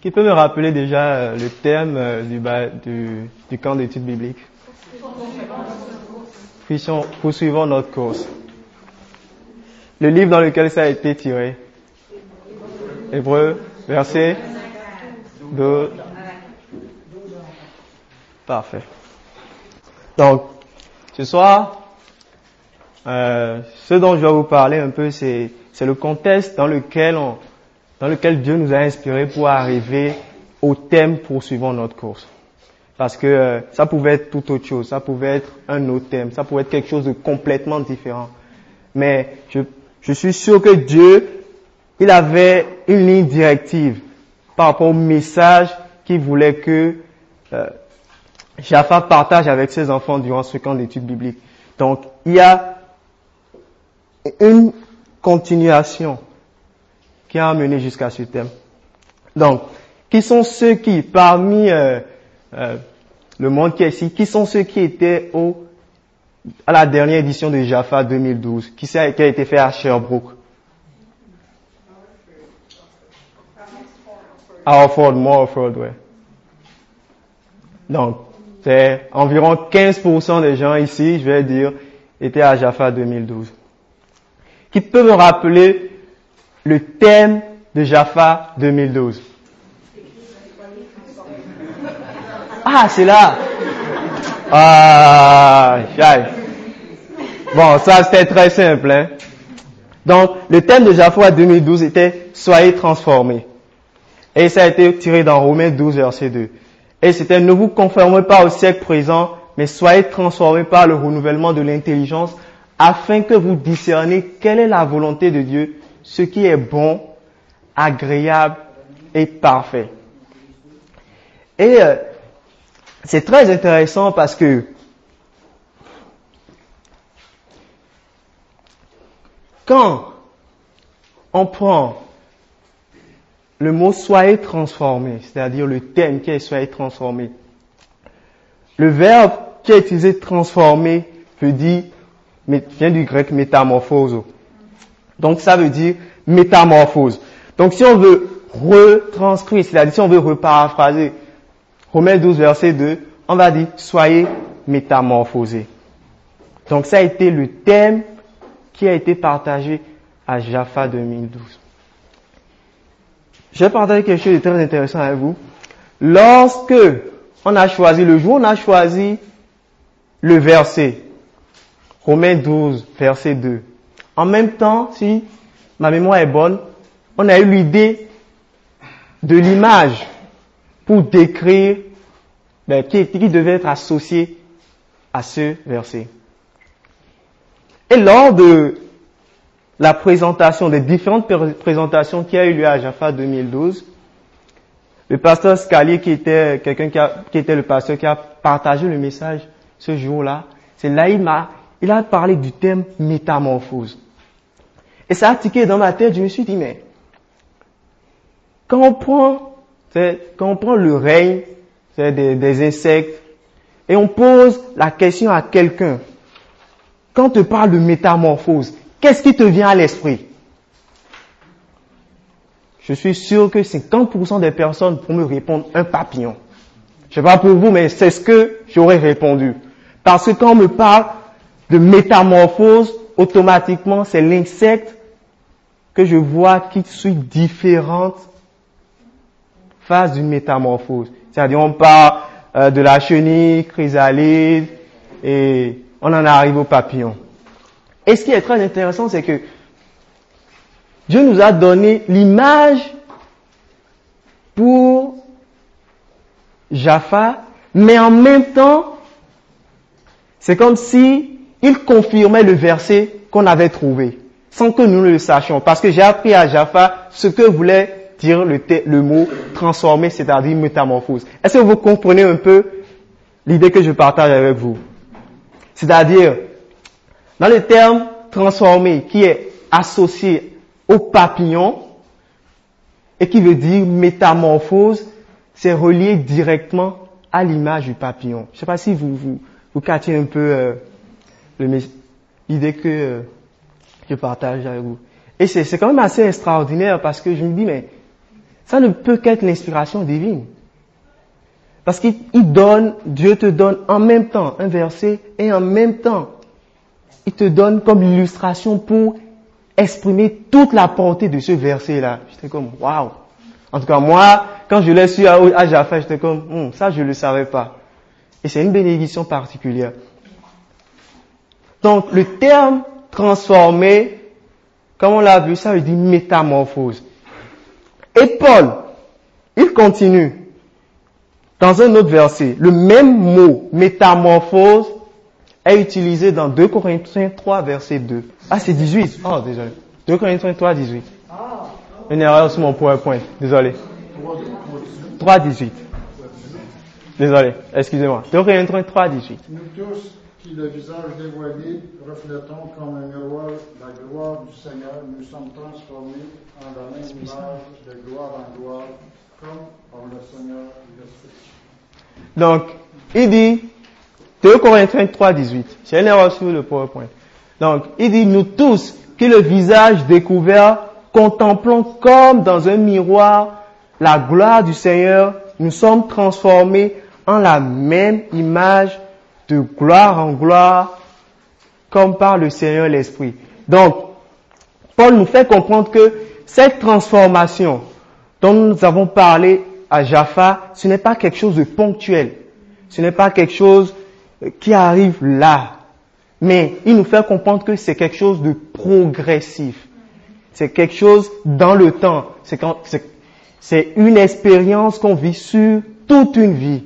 Qui peut me rappeler déjà euh, le thème euh, du, camp d'études bibliques? Poursuivons notre course. Le livre dans lequel ça a été tiré Hébreu, verset 2. Parfait. Donc, ce soir, euh, ce dont je vais vous parler un peu, c'est le contexte dans lequel on, dans lequel Dieu nous a inspirés pour arriver au thème poursuivant notre course. Parce que euh, ça pouvait être tout autre chose, ça pouvait être un autre thème, ça pouvait être quelque chose de complètement différent. Mais je, je suis sûr que Dieu, il avait une ligne directive par rapport au message qu'il voulait que euh, Jaffa partage avec ses enfants durant ce camp d'études bibliques. Donc, il y a une continuation qui a amené jusqu'à ce thème. Donc, qui sont ceux qui, parmi euh, euh, le monde qui est ici, qui sont ceux qui étaient au, à la dernière édition de Jaffa 2012, qui, qui a été fait à Sherbrooke? Harford, Morford, ouais. Donc, c'est environ 15% des gens ici, je vais dire, étaient à Jaffa 2012. Qui peut me rappeler le thème de Jaffa 2012. Ah, c'est là. Ah, Bon, ça c'était très simple. Hein? Donc, le thème de Jaffa 2012 était Soyez transformés. Et ça a été tiré dans Romains 12, verset 2. Et c'était Ne vous conformez pas au siècle présent, mais soyez transformés par le renouvellement de l'intelligence, afin que vous discerniez quelle est la volonté de Dieu, ce qui est bon, agréable et parfait. Et euh, c'est très intéressant parce que quand on prend le mot soyez transformé, c'est-à-dire le thème qui est soyez transformé, le verbe qui est utilisé transformé veut dire, vient du grec métamorphose. Donc ça veut dire métamorphose. Donc si on veut retranscrire, c'est-à-dire si on veut reparaphraser Romains 12 verset 2, on va dire soyez métamorphosés. Donc ça a été le thème qui a été partagé à Jaffa 2012. Je vais partager quelque chose de très intéressant avec vous. Lorsque on a choisi, le jour on a choisi le verset, Romains 12, verset 2, en même temps, si ma mémoire est bonne, on a eu l'idée de l'image pour décrire ben, qui, qui devait être associé à ce verset. Et lors de la présentation, des différentes présentations qui a eu lieu à Jaffa 2012, le pasteur Scalier, qui était quelqu'un était le pasteur qui a partagé le message ce jour-là, c'est là il il a parlé du thème métamorphose. Et ça a tiqué dans ma tête, je me suis dit, mais quand on prend, quand on prend le règne des, des insectes et on pose la question à quelqu'un, quand on te parle de métamorphose, qu'est-ce qui te vient à l'esprit? Je suis sûr que 50% des personnes pour me répondre un papillon. Je sais pas pour vous, mais c'est ce que j'aurais répondu. Parce que quand on me parle de métamorphose, automatiquement, c'est l'insecte que je vois qui suit différentes phases d'une métamorphose. C'est-à-dire, on part euh, de la chenille, chrysalide, et on en arrive au papillon. Et ce qui est très intéressant, c'est que Dieu nous a donné l'image pour Jaffa, mais en même temps, c'est comme si il confirmait le verset qu'on avait trouvé sans que nous ne le sachions. Parce que j'ai appris à Jaffa ce que voulait dire le, mot transformer, c'est-à-dire métamorphose. Est-ce que vous comprenez un peu l'idée que je partage avec vous? C'est-à-dire, dans le terme transformer qui est associé au papillon et qui veut dire métamorphose, c'est relié directement à l'image du papillon. Je ne sais pas si vous, vous, vous catchez un peu euh, l'idée que... Euh, je partage avec vous. Et c'est quand même assez extraordinaire parce que je me dis, mais Ça ne peut qu'être l'inspiration divine. Parce qu'il donne, Dieu te donne en même temps un verset et en même temps, il te donne comme illustration pour exprimer toute la portée de ce verset-là. J'étais comme, waouh! En tout cas, moi, quand je l'ai su à, à Jaffa, j'étais comme, hum, ça, je ne le savais pas. Et c'est une bénédiction particulière. Donc, le terme transformé, comme on l'a vu, ça veut dire métamorphose. Et Paul, il continue dans un autre verset. Le même mot, métamorphose, est utilisé dans 2 Corinthiens 3, verset 2. Ah, c'est 18. Oh, désolé. 2 Corinthiens 3, 18. Une erreur sur mon PowerPoint. Désolé. 3, 18. Désolé. Excusez-moi. 2 Corinthiens 3, 18. Qui le visage dévoilé, reflétons comme un miroir la gloire du Seigneur, nous sommes transformés en la même image de gloire en gloire, comme par le Seigneur l'Esprit. Donc, il dit, 2 Corinthiens 3, 18. J'ai une erreur sur le PowerPoint. Donc, il dit, nous tous, qui le visage découvert, contemplons comme dans un miroir la gloire du Seigneur, nous sommes transformés en la même image de gloire en gloire, comme par le Seigneur l'Esprit. Donc, Paul nous fait comprendre que cette transformation dont nous avons parlé à Jaffa, ce n'est pas quelque chose de ponctuel. Ce n'est pas quelque chose qui arrive là. Mais il nous fait comprendre que c'est quelque chose de progressif. C'est quelque chose dans le temps. C'est une expérience qu'on vit sur toute une vie.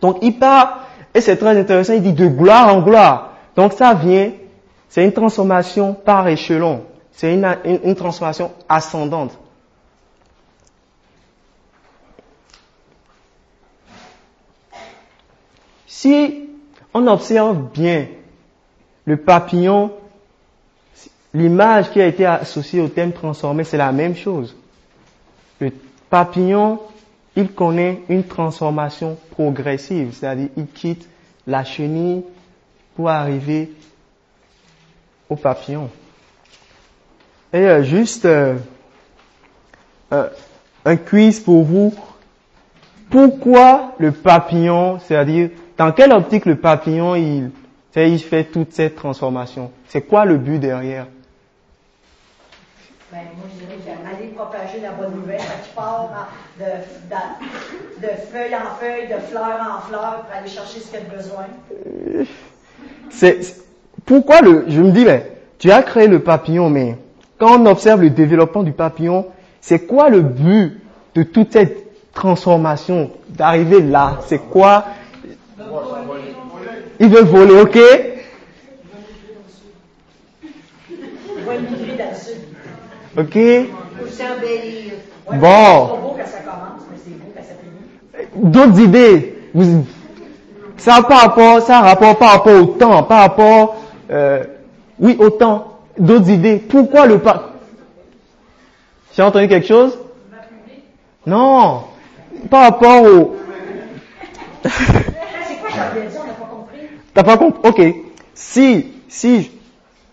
Donc il part, et c'est très intéressant, il dit de gloire en gloire. Donc ça vient, c'est une transformation par échelon. C'est une, une transformation ascendante. Si on observe bien le papillon, l'image qui a été associée au thème transformé, c'est la même chose. Le papillon, il connaît une transformation progressive, c'est-à-dire il quitte la chenille pour arriver au papillon. Et euh, juste euh, euh, un quiz pour vous. Pourquoi le papillon, c'est-à-dire dans quelle optique le papillon, il, il fait toute cette transformation? C'est quoi le but derrière? Ben, moi, je dirais qu'il aller propager la bonne nouvelle. Tu pars de, de, de, feuille en feuille, de fleur en fleur pour aller chercher ce qu'il a besoin. C'est, pourquoi le, je me dis, mais, tu as créé le papillon, mais quand on observe le développement du papillon, c'est quoi le but de toute cette transformation, d'arriver là? C'est quoi? Il veut voler, ok? Ok Bon. D'autres idées Ça par rapport, ça a rapport par rapport au temps, par rapport, euh, oui, au temps. D'autres idées. Pourquoi le pas J'ai entendu quelque chose? Non. Par rapport au. T'as pas compris? Ok. Si, si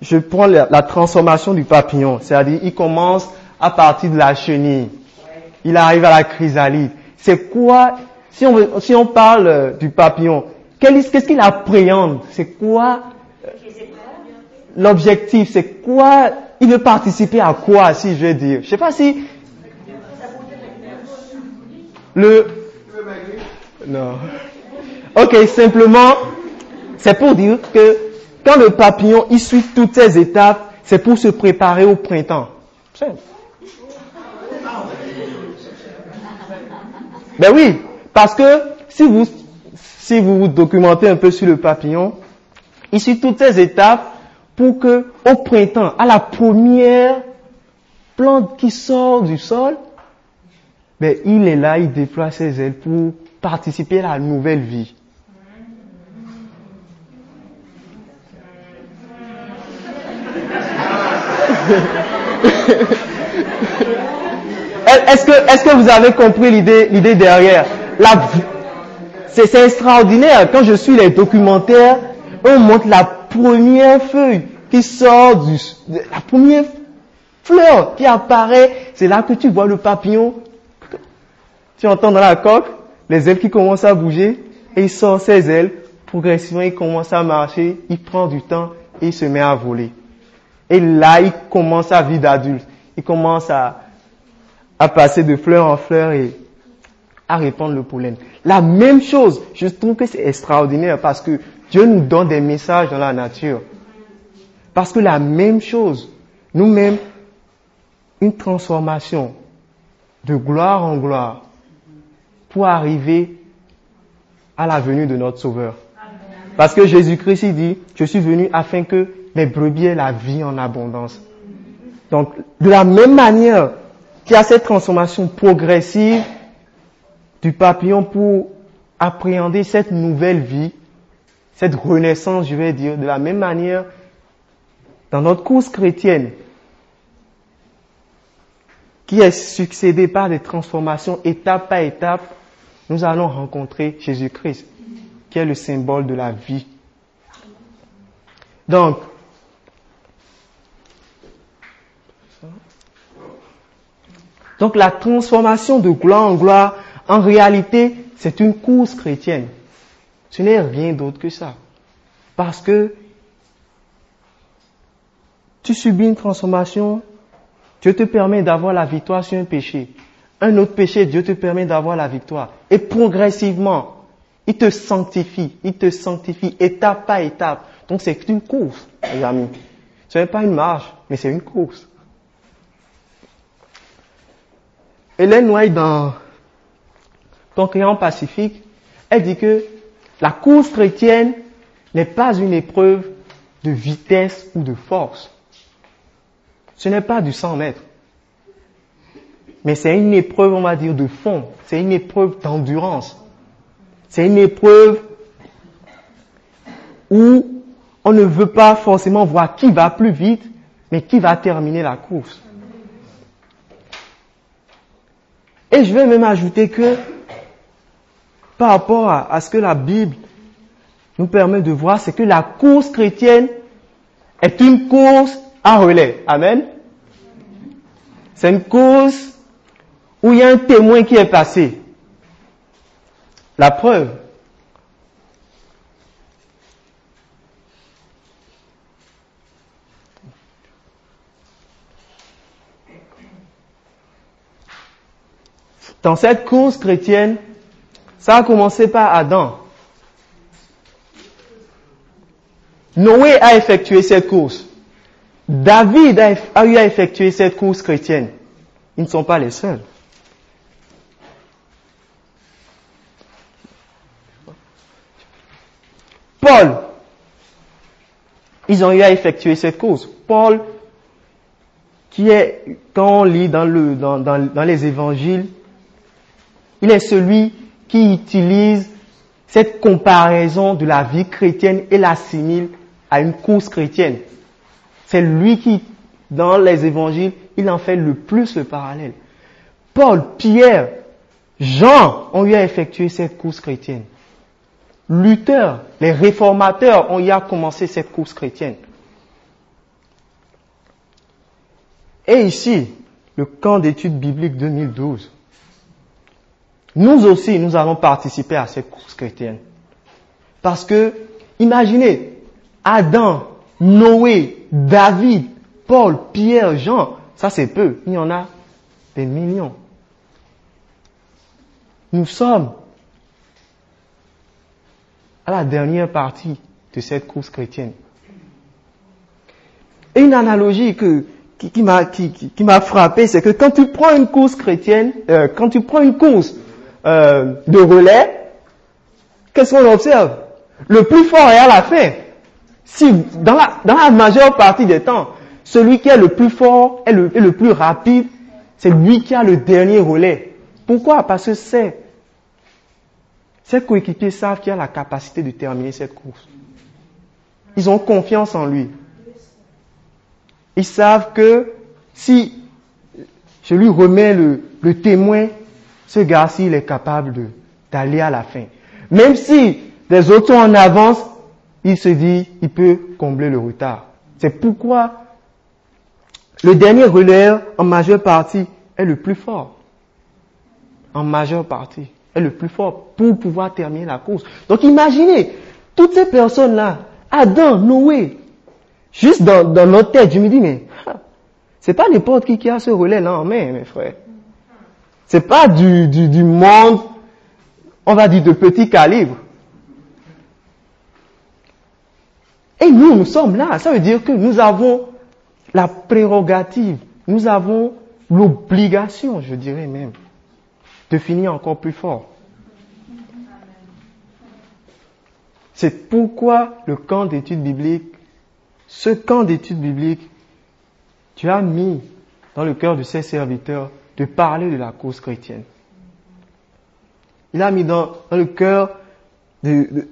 je prends la, transformation du papillon, c'est-à-dire il commence à partir de la chenille, il arrive à la chrysalide. C'est quoi Si on si on parle euh, du papillon, qu'est-ce qu'il appréhende? C'est quoi euh, l'objectif? C'est quoi Il veut participer à quoi Si je veux dire, je sais pas si le non. Ok, simplement c'est pour dire que quand le papillon il suit toutes ces étapes, c'est pour se préparer au printemps. Ben oui, parce que si vous, si vous vous documentez un peu sur le papillon, il suit toutes ces étapes pour que au printemps, à la première plante qui sort du sol, ben il est là, il déploie ses ailes pour participer à la nouvelle vie. Est-ce que, est-ce que vous avez compris l'idée, derrière? C'est extraordinaire. Quand je suis les documentaires, on montre la première feuille qui sort du, la première, fleur qui apparaît, c'est là que tu vois le papillon. Tu entends dans la coque les ailes qui commencent à bouger et il sort ses ailes. Progressivement, il commence à marcher, il prend du temps et il se met à voler. Et là, il commence à vivre d'adulte. Il commence à, à passer de fleur en fleur et à répandre le pollen. La même chose, je trouve que c'est extraordinaire parce que Dieu nous donne des messages dans la nature. Parce que la même chose, nous-mêmes, une transformation de gloire en gloire pour arriver à la venue de notre Sauveur. Parce que Jésus-Christ dit, je suis venu afin que les brebis aient la vie en abondance. Donc, de la même manière qu'il y a cette transformation progressive du papillon pour appréhender cette nouvelle vie, cette renaissance, je vais dire, de la même manière, dans notre course chrétienne, qui est succédée par des transformations étape par étape, nous allons rencontrer Jésus-Christ, qui est le symbole de la vie. Donc, donc la transformation de gloire en gloire, en réalité, c'est une course chrétienne. Ce n'est rien d'autre que ça. Parce que tu subis une transformation, Dieu te permet d'avoir la victoire sur un péché. Un autre péché, Dieu te permet d'avoir la victoire. Et progressivement, il te sanctifie, il te sanctifie étape par étape. Donc c'est une course, les amis. Ce n'est pas une marche, mais c'est une course. Hélène White, dans Ton client pacifique, elle dit que la course chrétienne n'est pas une épreuve de vitesse ou de force. Ce n'est pas du 100 mètres. Mais c'est une épreuve, on va dire, de fond. C'est une épreuve d'endurance. C'est une épreuve où on ne veut pas forcément voir qui va plus vite, mais qui va terminer la course. Et je vais même ajouter que par rapport à, ce que la Bible nous permet de voir, c'est que la course chrétienne est une course à relais. Amen. C'est une course où il y a un témoin qui est passé. La preuve. Dans cette course chrétienne, ça a commencé par Adam. Noé a effectué cette course. David a, eu à effectuer cette course chrétienne. Ils ne sont pas les seuls. Paul, ils ont eu à effectuer cette course. Paul, qui est, quand on lit dans, le, dans, dans, dans les évangiles, il est celui qui utilise cette comparaison de la vie chrétienne et l'assimile à une course chrétienne. C'est lui qui, dans les évangiles, il en fait le plus le parallèle. Paul, Pierre, Jean ont eu à effectuer cette course chrétienne. Luther, les réformateurs ont eu à commencer cette course chrétienne. Et ici, le camp d'études bibliques 2012. Nous aussi, nous allons participer à cette course chrétienne. Parce que, imaginez, Adam, Noé, David, Paul, Pierre, Jean, ça c'est peu. Il y en a des millions. Nous sommes à la dernière partie de cette course chrétienne. Et une analogie qui m'a frappé, c'est que quand tu prends une course chrétienne, euh, quand tu prends une course euh, de relais, qu'est-ce qu'on observe? Le plus fort est à la fin. Si dans la, dans la majeure partie des temps, celui qui est le plus fort et le, plus rapide, c'est lui qui a le dernier relais. Pourquoi? Parce que ses coéquipiers savent qu'il a la capacité de terminer cette course. Ils ont confiance en lui. Ils savent que si je lui remets le témoin, ce gars-ci, il est capable d'aller à la fin. Même si les autres en avance, il se dit, il peut combler le retard. C'est pourquoi le dernier relais, en majeure partie, est le plus fort. En majeure partie, est le plus fort pour pouvoir terminer la course. Donc imaginez, toutes ces personnes-là, Adam, Noé, juste dans, notre tête, je me dis, mais c'est pas n'importe qui qui a ce relais-là en main, mes frères. C'est pas du, monde, on va dire, de petit calibre. Et nous, nous sommes là. Ça veut dire que nous avons la prérogative, nous avons l'obligation, je dirais même, de finir encore plus fort. C'est pourquoi le camp d'études bibliques, ce camp d'études bibliques, tu as mis dans le cœur de ses serviteurs de parler de la cause chrétienne. Il a mis dans, le cœur de,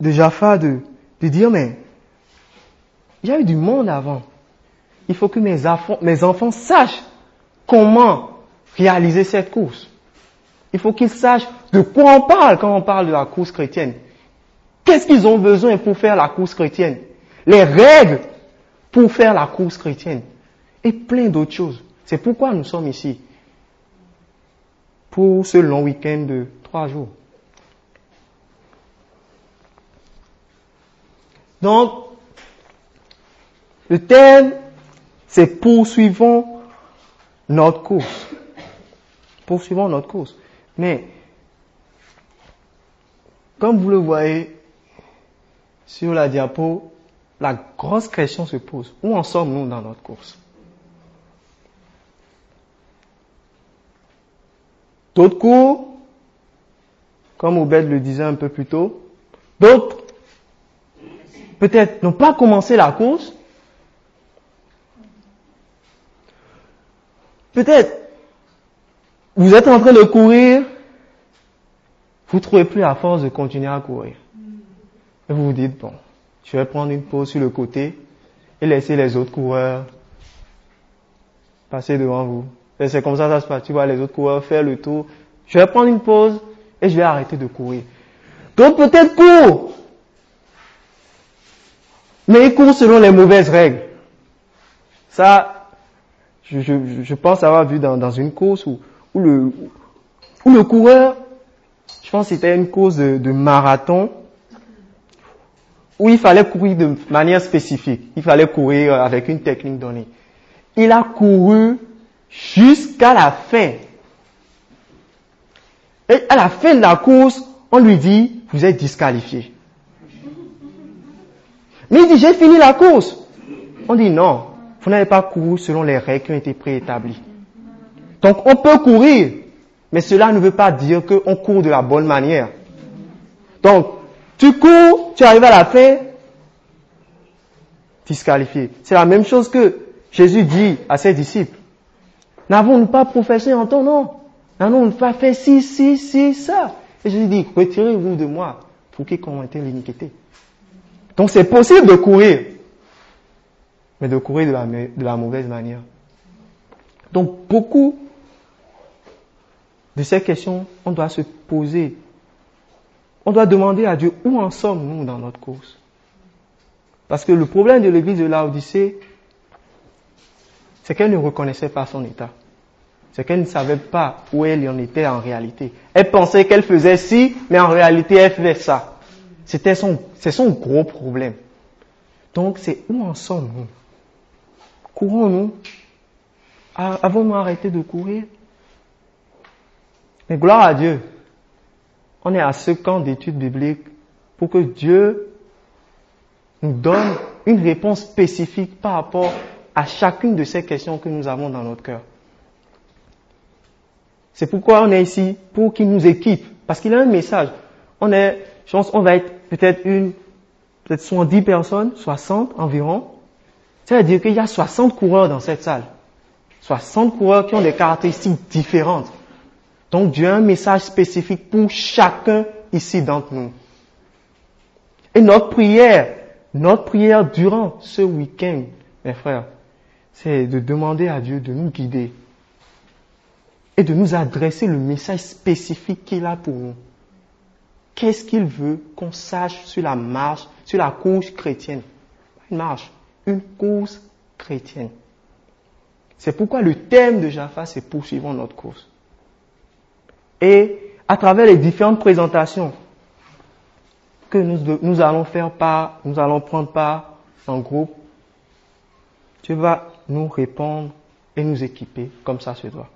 de, Jaffa de, de dire, mais il y a eu du monde avant. Il faut que mes mes enfants sachent comment réaliser cette course. Il faut qu'ils sachent de quoi on parle quand on parle de la course chrétienne. Qu'est-ce qu'ils ont besoin pour faire la course chrétienne? Les règles pour faire la course chrétienne. Et plein d'autres choses. C'est pourquoi nous sommes ici. Pour ce long week-end de trois jours. Donc, le thème, c'est poursuivons notre course. Poursuivons notre course. Mais, comme vous le voyez sur la diapo, la grosse question se pose. Où en sommes-nous dans notre course? D'autres cours, comme Obed le disait un peu plus tôt, d'autres peut-être n'ont pas commencé la course, Peut-être, vous êtes en train de courir, vous ne trouvez plus la force de continuer à courir. Et vous vous dites, bon, je vais prendre une pause sur le côté et laisser les autres coureurs passer devant vous. Et c'est comme ça ça se passe. Tu vois les autres coureurs faire le tour. Je vais prendre une pause et je vais arrêter de courir. Donc peut-être court. Mais ils courent selon les mauvaises règles. Ça, je, je, pense avoir vu dans, dans une course où, où, le, où le coureur, je pense que c'était une course de marathon, où il fallait courir de manière spécifique. Il fallait courir avec une technique donnée. Il a couru jusqu'à la fin. Et à la fin de la course, on lui dit, vous êtes disqualifié. Mais il dit, j'ai fini la course. On dit, non, vous n'avez pas couru selon les règles qui ont été préétablies. Donc on peut courir, mais cela ne veut pas dire qu'on court de la bonne manière. Donc, tu cours, tu arrives à la fin, disqualifié. C'est la même chose que Jésus dit à ses disciples. N'avons-nous pas professé en ton nom? N'avons-nous pas fait ci, ci, ci, ça? Et Jésus dit, retirez-vous de moi pour qui commettez l'iniquité. Donc c'est possible de courir, mais de courir de la, de la mauvaise manière. Donc beaucoup de ces questions, on doit se poser. On doit demander à Dieu où en sommes-nous dans notre course? Parce que le problème de l'église de l'Odyssée, c'est qu'elle ne reconnaissait pas son état. C'est qu'elle ne savait pas où elle en était en réalité. Elle pensait qu'elle faisait ci, mais en réalité elle faisait ça. C'était son, c'est son gros problème. Donc c'est où en sommes-nous? Courons-nous? Avons-nous arrêté de courir? Mais gloire à Dieu. On est à ce camp d'études bibliques pour que Dieu nous donne une réponse spécifique par rapport à chacune de ces questions que nous avons dans notre cœur. C'est pourquoi on est ici, pour qu'il nous équipe. Parce qu'il a un message. On est, je pense, on va être peut-être une, peut-être 70 personnes, 60 environ. C'est-à-dire qu'il y a 60 coureurs dans cette salle. 60 coureurs qui ont des caractéristiques différentes. Donc Dieu a un message spécifique pour chacun ici d'entre nous. Et notre prière, notre prière durant ce week-end, mes frères, c'est de demander à Dieu de nous guider et de nous adresser le message spécifique qu'il a pour nous. Qu'est-ce qu'il veut qu'on sache sur la marche, sur la course chrétienne? Une marche, une course chrétienne. C'est pourquoi le thème de Jaffa, c'est poursuivons notre course. Et à travers les différentes présentations que nous, nous allons faire part, nous allons prendre part en groupe, tu vas nous répondre et nous équiper comme ça se doit.